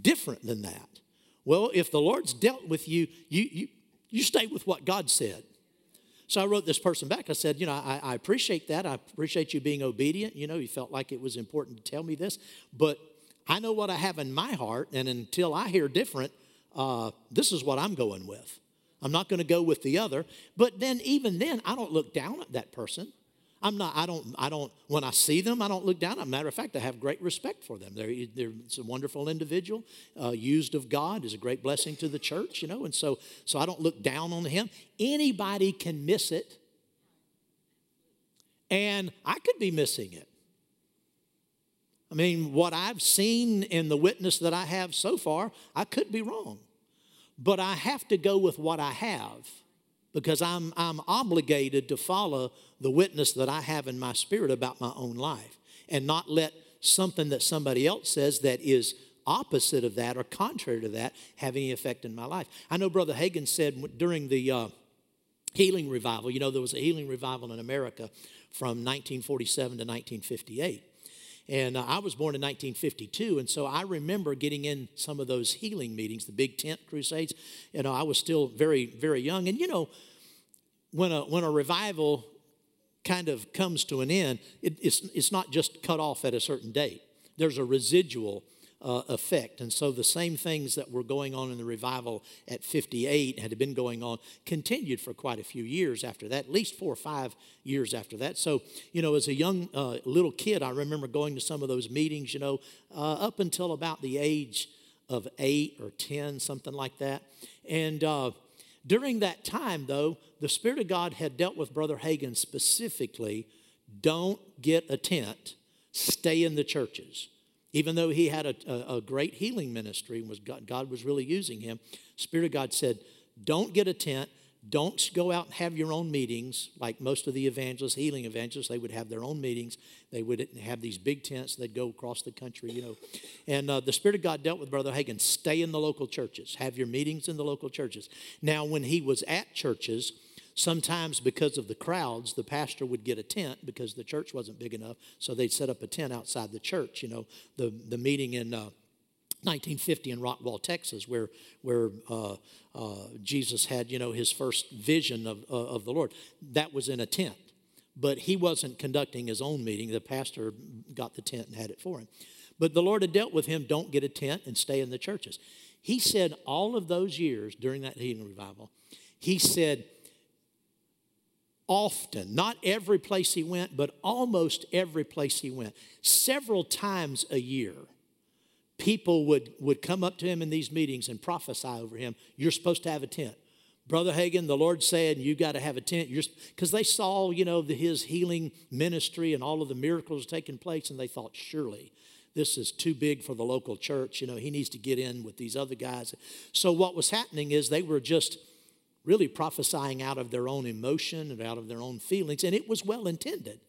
different than that. Well, if the Lord's dealt with you, you, you you stay with what God said. So I wrote this person back. I said, You know, I, I, appreciate that. I appreciate you being obedient. You know, you felt like it was important to tell me this. But I know what I have in my heart. And until I hear different, uh, this is what I'm going with. I'm not going to go with the other. But then, even then, I don't look down at that person. I'm not, I don't, I don't, when I see them, I don't look down. As a matter of fact, I have great respect for them. They're, they're it's a wonderful individual, uh, used of God, is a great blessing to the church, you know, and so, so I don't look down on him. Anybody can miss it, and I could be missing it. I mean, what I've seen in the witness that I have so far, I could be wrong. But I have to go with what I have because I'm, I'm obligated to follow the witness that I have in my spirit about my own life and not let something that somebody else says that is opposite of that or contrary to that have any effect in my life. I know Brother Hagin said during the uh, healing revival, you know, there was a healing revival in America from 1947 to 1958. And uh, I was born in 1952, and so I remember getting in some of those healing meetings, the big tent crusades. You know, I was still very, very young. And you know, when a, when a revival kind of comes to an end, it, it's, it's not just cut off at a certain date. There's a residual uh, effect. And so the same things that were going on in the revival at 58 had been going on, continued for quite a few years after that, at least four or five years after that. So, you know, as a young uh, little kid, I remember going to some of those meetings, you know, uh, up until about the age of eight or 10, something like that. And uh, during that time, though, the Spirit of God had dealt with Brother Hagin specifically don't get a tent, stay in the churches. Even though he had a, a, a great healing ministry and was God, God was really using him, Spirit of God said, don't get a tent, don't go out and have your own meetings like most of the evangelists, healing evangelists. They would have their own meetings. They would have these big tents. They'd go across the country, you know. And uh, the Spirit of God dealt with Brother Hagin. Stay in the local churches. Have your meetings in the local churches. Now, when he was at churches, sometimes because of the crowds, the pastor would get a tent because the church wasn't big enough. So they'd set up a tent outside the church. You know, the the meeting in. Uh, 1950 in Rockwall, Texas, where, where uh, uh, Jesus had, you know, his first vision of, uh, of the Lord. That was in a tent. But he wasn't conducting his own meeting. The pastor got the tent and had it for him. But the Lord had dealt with him don't get a tent and stay in the churches. He said all of those years during that healing revival, he said, often, not every place he went, but almost every place he went, several times a year, people would, would come up to him in these meetings and prophesy over him. You're supposed to have a tent. Brother Hagin, the Lord said, you got to have a tent. Because they saw, you know, the, his healing ministry and all of the miracles taking place, and they thought, surely this is too big for the local church. You know, he needs to get in with these other guys. So what was happening is they were just really prophesying out of their own emotion and out of their own feelings, and it was well intended.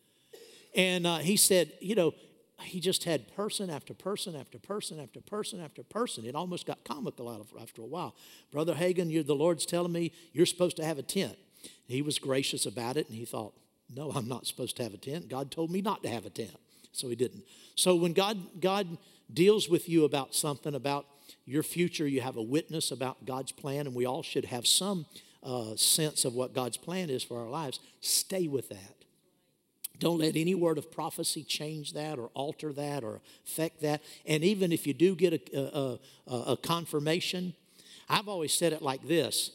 And uh, he said, you know, he just had person after person after person after person after person. It almost got comical out of after a while. Brother Hagin, you the Lord's telling me you're supposed to have a tent. He was gracious about it, and he thought, "No, I'm not supposed to have a tent. God told me not to have a tent, so he didn't." So when God God deals with you about something about your future, you have a witness about God's plan, and we all should have some uh, sense of what God's plan is for our lives. Stay with that. Don't let any word of prophecy change that or alter that or affect that. And even if you do get a, a, a, confirmation, I've always said it like this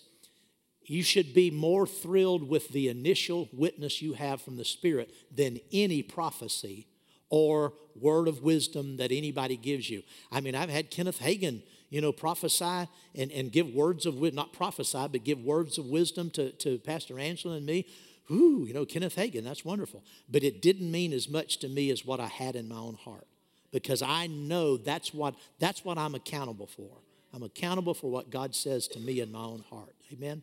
you should be more thrilled with the initial witness you have from the Spirit than any prophecy or word of wisdom that anybody gives you. I mean, I've had Kenneth Hagin, you know, prophesy and, and give words of wisdom, not prophesy, but give words of wisdom to, to Pastor Angela and me ooh, you know, Kenneth Hagin, that's wonderful. But it didn't mean as much to me as what I had in my own heart because I know that's what, that's what I'm accountable for. I'm accountable for what God says to me in my own heart. Amen?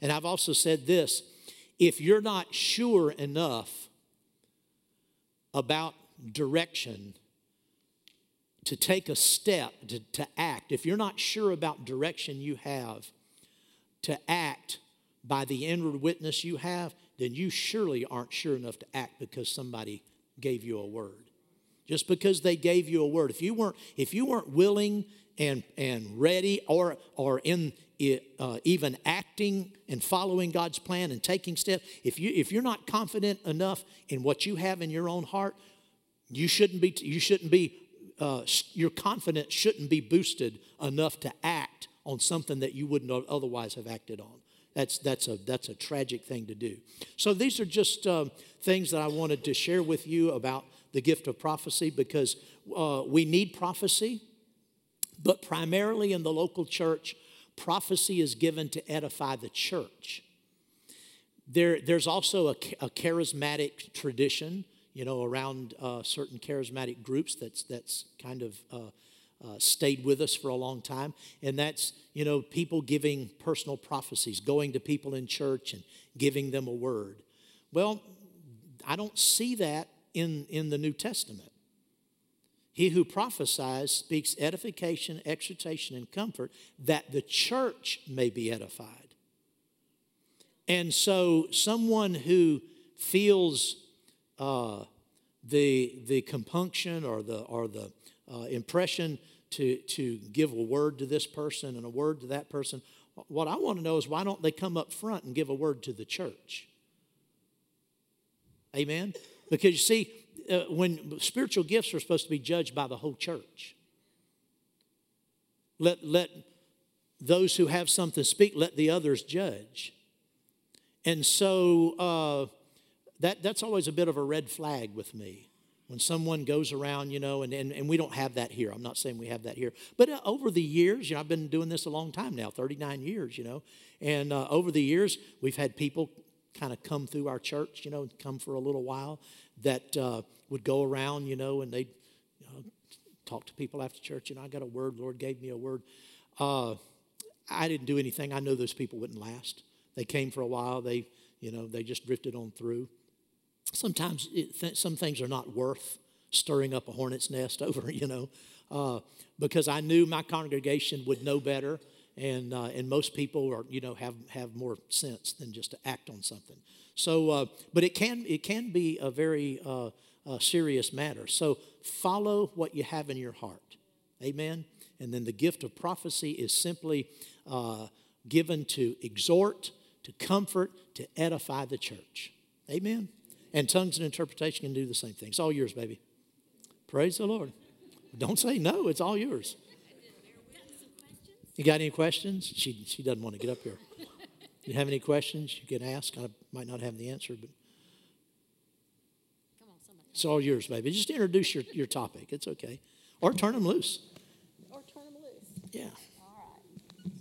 And I've also said this if you're not sure enough about direction to take a step, to, to act, if you're not sure about direction you have to act by the inward witness you have, then you surely aren't sure enough to act because somebody gave you a word. Just because they gave you a word. If you weren't, if you weren't willing and, and ready or, or in uh, even acting and following God's plan and taking steps, if, you, if you're not confident enough in what you have in your own heart, you shouldn't be, you shouldn't be, uh, your confidence shouldn't be boosted enough to act on something that you wouldn't otherwise have acted on. That's, that's, a, that's a tragic thing to do. So, these are just um, things that I wanted to share with you about the gift of prophecy because uh, we need prophecy, but primarily in the local church, prophecy is given to edify the church. There, there's also a, a charismatic tradition, you know, around uh, certain charismatic groups that's, that's kind of uh, uh, stayed with us for a long time. And that's, you know, people giving personal prophecies, going to people in church and giving them a word. Well, I don't see that in, in the New Testament. He who prophesies speaks edification, exhortation, and comfort that the church may be edified. And so, someone who feels uh, the, the compunction or the, or the uh, impression to, to give a word to this person and a word to that person. What I want to know is why don't they come up front and give a word to the church? Amen? Because you see, uh, when spiritual gifts are supposed to be judged by the whole church. let, let those who have something speak, let the others judge. And so uh, that, that's always a bit of a red flag with me when someone goes around, you know, and, and, and we don't have that here. I'm not saying we have that here. But uh, over the years, you know, I've been doing this a long time now, 39 years, you know, and uh, over the years, we've had people kind of come through our church, you know, come for a little while that uh, would go around, you know, and they'd you know, talk to people after church. You know, I got a word, Lord gave me a word. Uh, I didn't do anything. I know those people wouldn't last. They came for a while. They, you know, they just drifted on through sometimes th- some things are not worth stirring up a hornet's nest over, you know, uh, because I knew my congregation would know better, and uh, and most people are, you know, have have more sense than just to act on something. So, uh, but it can it can be a very uh, serious matter. So follow what you have in your heart, Amen. And then the gift of prophecy is simply uh, given to exhort, to comfort, to edify the church. Amen. And tongues and interpretation can do the same thing. It's all yours, baby. Praise the Lord. Don't say no, it's all yours. You got any questions? She, she doesn't want to get up here. You have any questions? You can ask. I might not have the answer, but it's all yours, baby. Just introduce your, your topic. It's okay. Or turn them loose. Or turn them loose. Yeah. All right.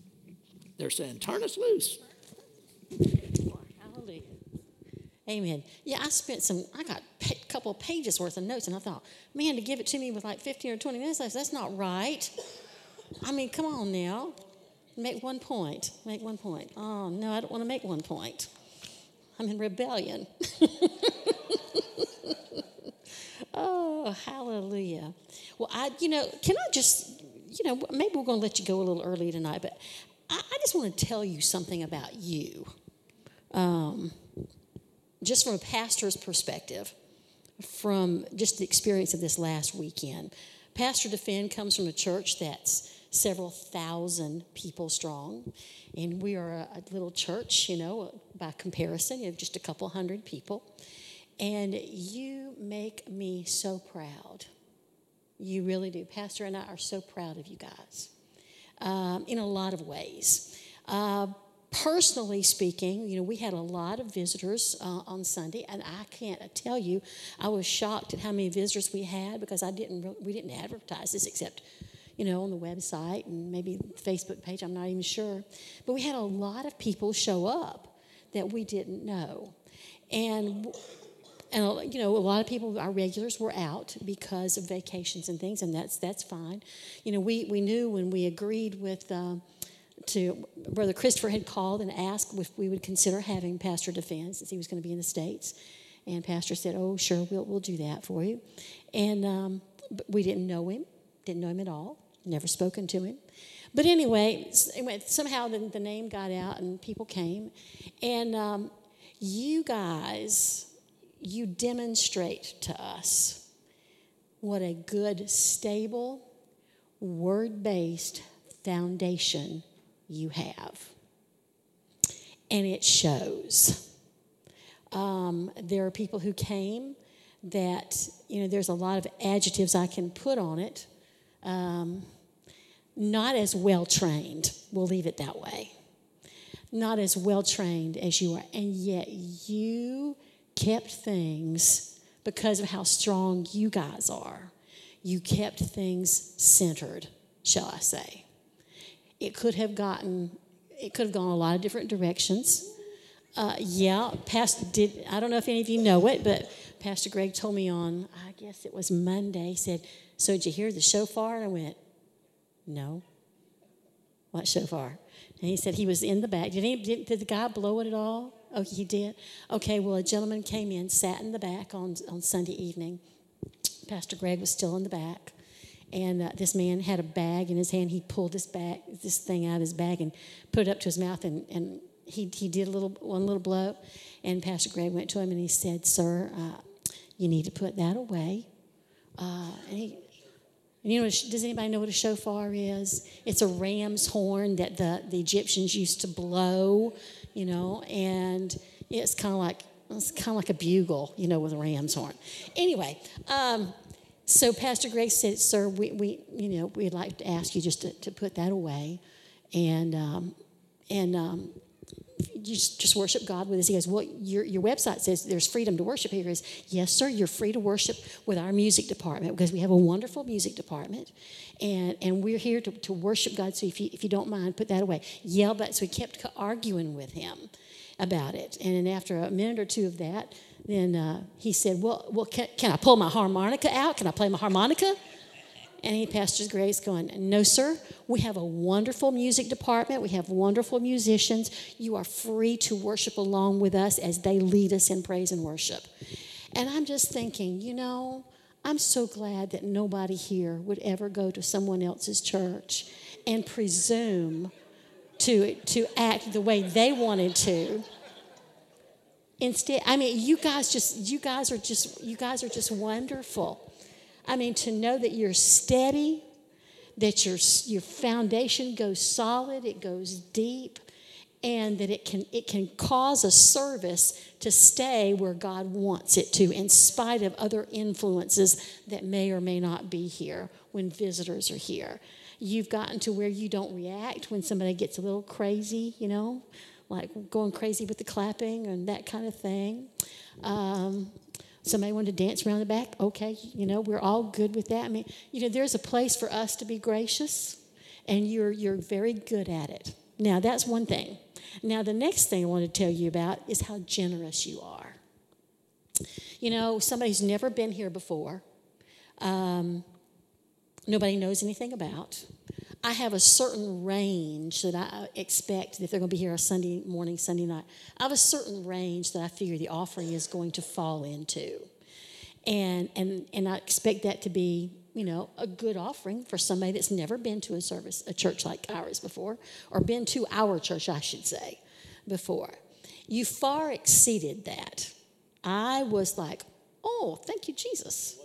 They're saying, turn us loose. Amen. Yeah, I spent some, I got a couple pages worth of notes, and I thought, man, to give it to me with like 15 or 20 minutes, left, that's not right. I mean, come on now. Make one point. Make one point. Oh, no, I don't want to make one point. I'm in rebellion. oh, hallelujah. Well, I, you know, can I just, you know, maybe we're going to let you go a little early tonight, but I, I just want to tell you something about you. Um, just from a pastor's perspective, from just the experience of this last weekend. Pastor Defend comes from a church that's several thousand people strong, and we are a, a little church, you know, by comparison, you have just a couple hundred people. And you make me so proud. You really do. Pastor and I are so proud of you guys um, in a lot of ways. Uh, personally speaking, you know, we had a lot of visitors uh, on Sunday, and I can't tell you, I was shocked at how many visitors we had because I didn't, we didn't advertise this except, you know, on the website and maybe Facebook page. I'm not even sure, but we had a lot of people show up that we didn't know, and. And you know, a lot of people, our regulars, were out because of vacations and things, and that's that's fine. You know, we we knew when we agreed with uh, to Brother Christopher had called and asked if we would consider having Pastor defend since he was going to be in the States. And Pastor said, Oh, sure, we'll, we'll do that for you. And um, we didn't know him, didn't know him at all, never spoken to him. But anyway, somehow the, the name got out and people came. And um, you guys, you demonstrate to us what a good, stable, word based foundation you have. And it shows. Um, there are people who came that, you know, there's a lot of adjectives I can put on it. Um, not as well trained, we'll leave it that way. Not as well trained as you are. And yet you kept things because of how strong you guys are. You kept things centered, shall I say it could have gotten, it could have gone a lot of different directions. Uh, yeah, Pastor did. I don't know if any of you know it, but Pastor Greg told me on, I guess it was Monday. He said, "So did you hear the shofar?" And I went, "No." What shofar? And he said he was in the back. Did, he, did, did the guy blow it at all? Oh, he did. Okay. Well, a gentleman came in, sat in the back on on Sunday evening. Pastor Greg was still in the back and uh, this man had a bag in his hand. He pulled this bag, this thing out of his bag, and put it up to his mouth, and, and he, he did a little one little blow. And Pastor Greg went to him and he said, "Sir, uh, you need to put that away." Uh, and he, and you know, does anybody know what a shofar is? It's a ram's horn that the, the Egyptians used to blow, you know, and it's kind of like it's kind of like a bugle, you know, with a ram's horn. Anyway, um, so Pastor Greg said, "Sir, we, we you know we'd like to ask you just to, to put that away, and um, and um, just, just worship God with us." He goes, "Well, your your website says there's freedom to worship here." He goes, "Yes, sir. You're free to worship with our music department because we have a wonderful music department, and and we're here to, to worship God. So if you if you don't mind, put that away." Yell but So we kept arguing with him about it, and then after a minute or two of that then uh, he said, Well, well can, can, I pull my harmonica out? Can I play my harmonica? And he, Pastor Grace, going, No, sir. We have a wonderful music department. We have wonderful musicians. You are free to worship along with us as they lead us in praise and worship. And I'm just thinking, you know, I'm so glad that nobody here would ever go to someone else's church and presume to, to act the way they wanted to instead i mean you guys just you guys are just you guys are just wonderful. I mean to know that you're steady that your your foundation goes solid it goes deep and that it can it can cause a service to stay where god wants it to in spite of other influences that may or may not be here when visitors are here. You've gotten to where you don't react when somebody gets a little crazy you know like going crazy with the clapping and that kind of thing. Um, somebody wanted to dance around the back. Okay, you know, we're all good with that. I mean, you know, there's a place for us to be gracious, and you're, you're very good at it. Now, that's one thing. Now, the next thing I want to tell you about is how generous you are. You know, somebody who's never been here before, um, nobody knows anything about. I have a certain range that I expect that they're going to be here a Sunday morning, Sunday night. I have a certain range that I figure the offering is going to fall into. And, and, and I expect that to be, you know, a good offering for somebody that's never been to a service, a church like ours before, or been to our church, I should say, before. You far exceeded that. I was like, oh, thank you, Jesus.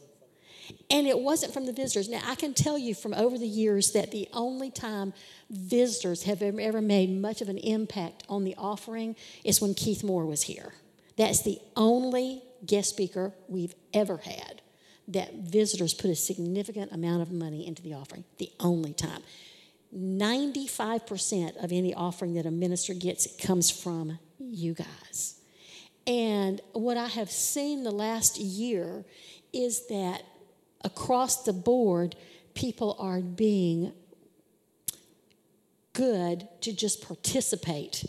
And it wasn't from the visitors. Now, I can tell you from over the years that the only time visitors have ever made much of an impact on the offering is when Keith Moore was here. That's the only guest speaker we've ever had that visitors put a significant amount of money into the offering. The only time. 95% of any offering that a minister gets comes from you guys. And what I have seen the last year is that across the board, people are being good to just participate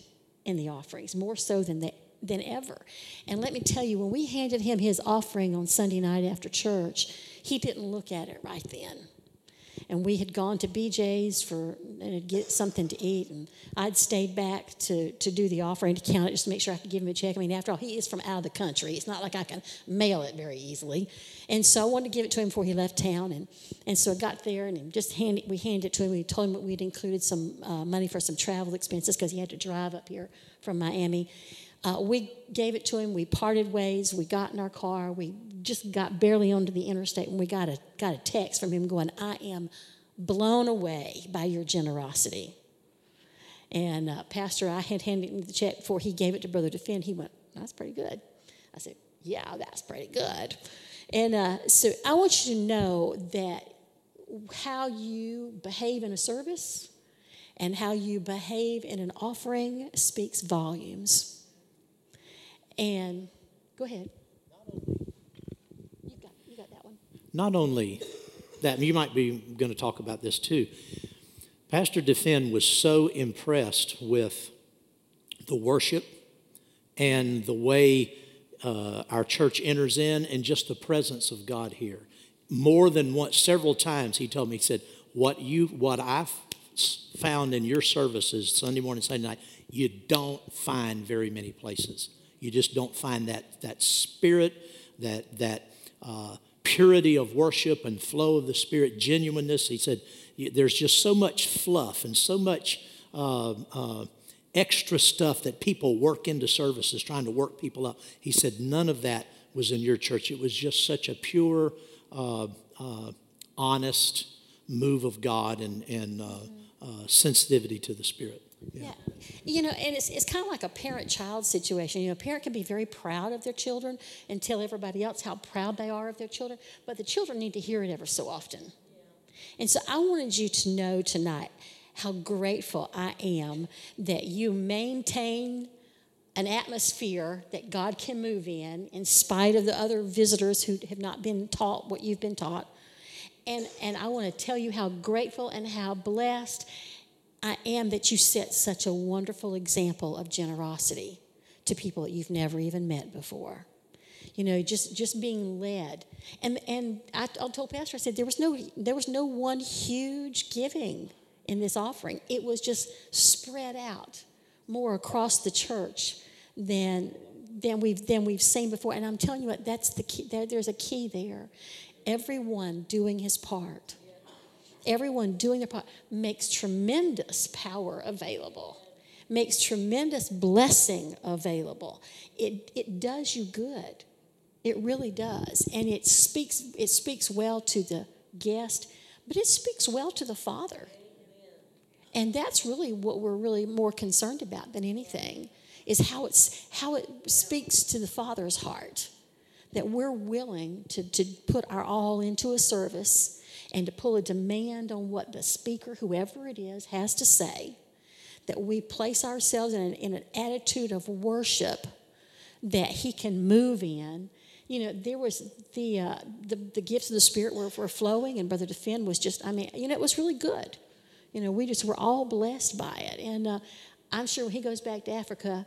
in the offerings more so than they, than ever. And let me tell you, when we handed him his offering on Sunday night after church, he didn't look at it right then and we had gone to BJ's for to get something to eat, and I'd stayed back to, to do the offering to count it just to make sure I could give him a check. I mean, after all, he is from out of the country. It's not like I can mail it very easily, and so I wanted to give it to him before he left town, and and so I got there and just handed we handed it to him. We told him that we'd included some uh, money for some travel expenses because he had to drive up here from Miami. Uh, we gave it to him. We parted ways. We got in our car. We just got barely onto the interstate, and we got a got a text from him going, "I am blown away by your generosity." And uh, Pastor, I had handed him the check before he gave it to Brother Defend. He went, "That's pretty good." I said, "Yeah, that's pretty good." And uh, so I want you to know that how you behave in a service and how you behave in an offering speaks volumes. And go ahead. You got, you got that one. Not only that, you might be going to talk about this too. Pastor Defend was so impressed with the worship and the way uh, our church enters in and just the presence of God here. More than once, several times, he told me, he said, What you what I've found in your services Sunday morning, Sunday night, you don't find very many places. You just don't find that, that spirit, that, that uh, purity of worship and flow of the Spirit, genuineness. He said, there's just so much fluff and so much uh, uh, extra stuff that people work into services trying to work people up. He said, none of that was in your church. It was just such a pure, uh, uh, honest move of God and, and uh, sensitivity to the Spirit. Yeah. You know, and it's, it's kind of like a parent child situation. You know, a parent can be very proud of their children and tell everybody else how proud they are of their children, but the children need to hear it ever so often. And so I wanted you to know tonight how grateful I am that you maintain an atmosphere that God can move in, in spite of the other visitors who have not been taught what you've been taught. And, and I want to tell you how grateful and how blessed I am that you set such a wonderful example of generosity to people that you've never even met before. You know, just just being led, and and I, I told Pastor, I said there was no there was no one huge giving in this offering. It was just spread out more across the church than than we've than we've seen before. And I'm telling you what, that's the key. There, there's a key there. Everyone doing his part, everyone doing their part makes tremendous power available, makes tremendous blessing available. It it does you good. It really does, and it speaks it speaks well to the guest, but it speaks well to the father. And that's really what we're really more concerned about than anything is how, it's, how it speaks to the Father's heart. That we're willing to, to put our all into a service and to pull a demand on what the speaker, whoever it is, has to say. That we place ourselves in an, in an attitude of worship that He can move in you know, there was the, uh, the, the gifts of the Spirit were, were flowing, and Brother DeFinn was just, I mean, you know, it was really good. You know, we just were all blessed by it. And uh, I'm sure when he goes back to Africa,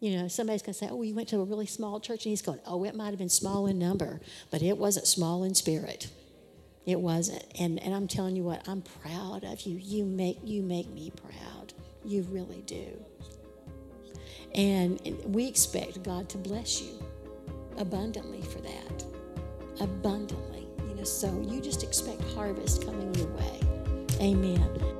you know, somebody's going to say, oh, you went to a really small church. And he's going, oh, it might have been small in number, but it wasn't small in spirit. It wasn't. And, and I'm telling you what, I'm proud of you. You make, you make me proud. You really do. And, and we expect God to bless you abundantly for that. Abundantly. You know, so you just expect harvest coming your way. Amen.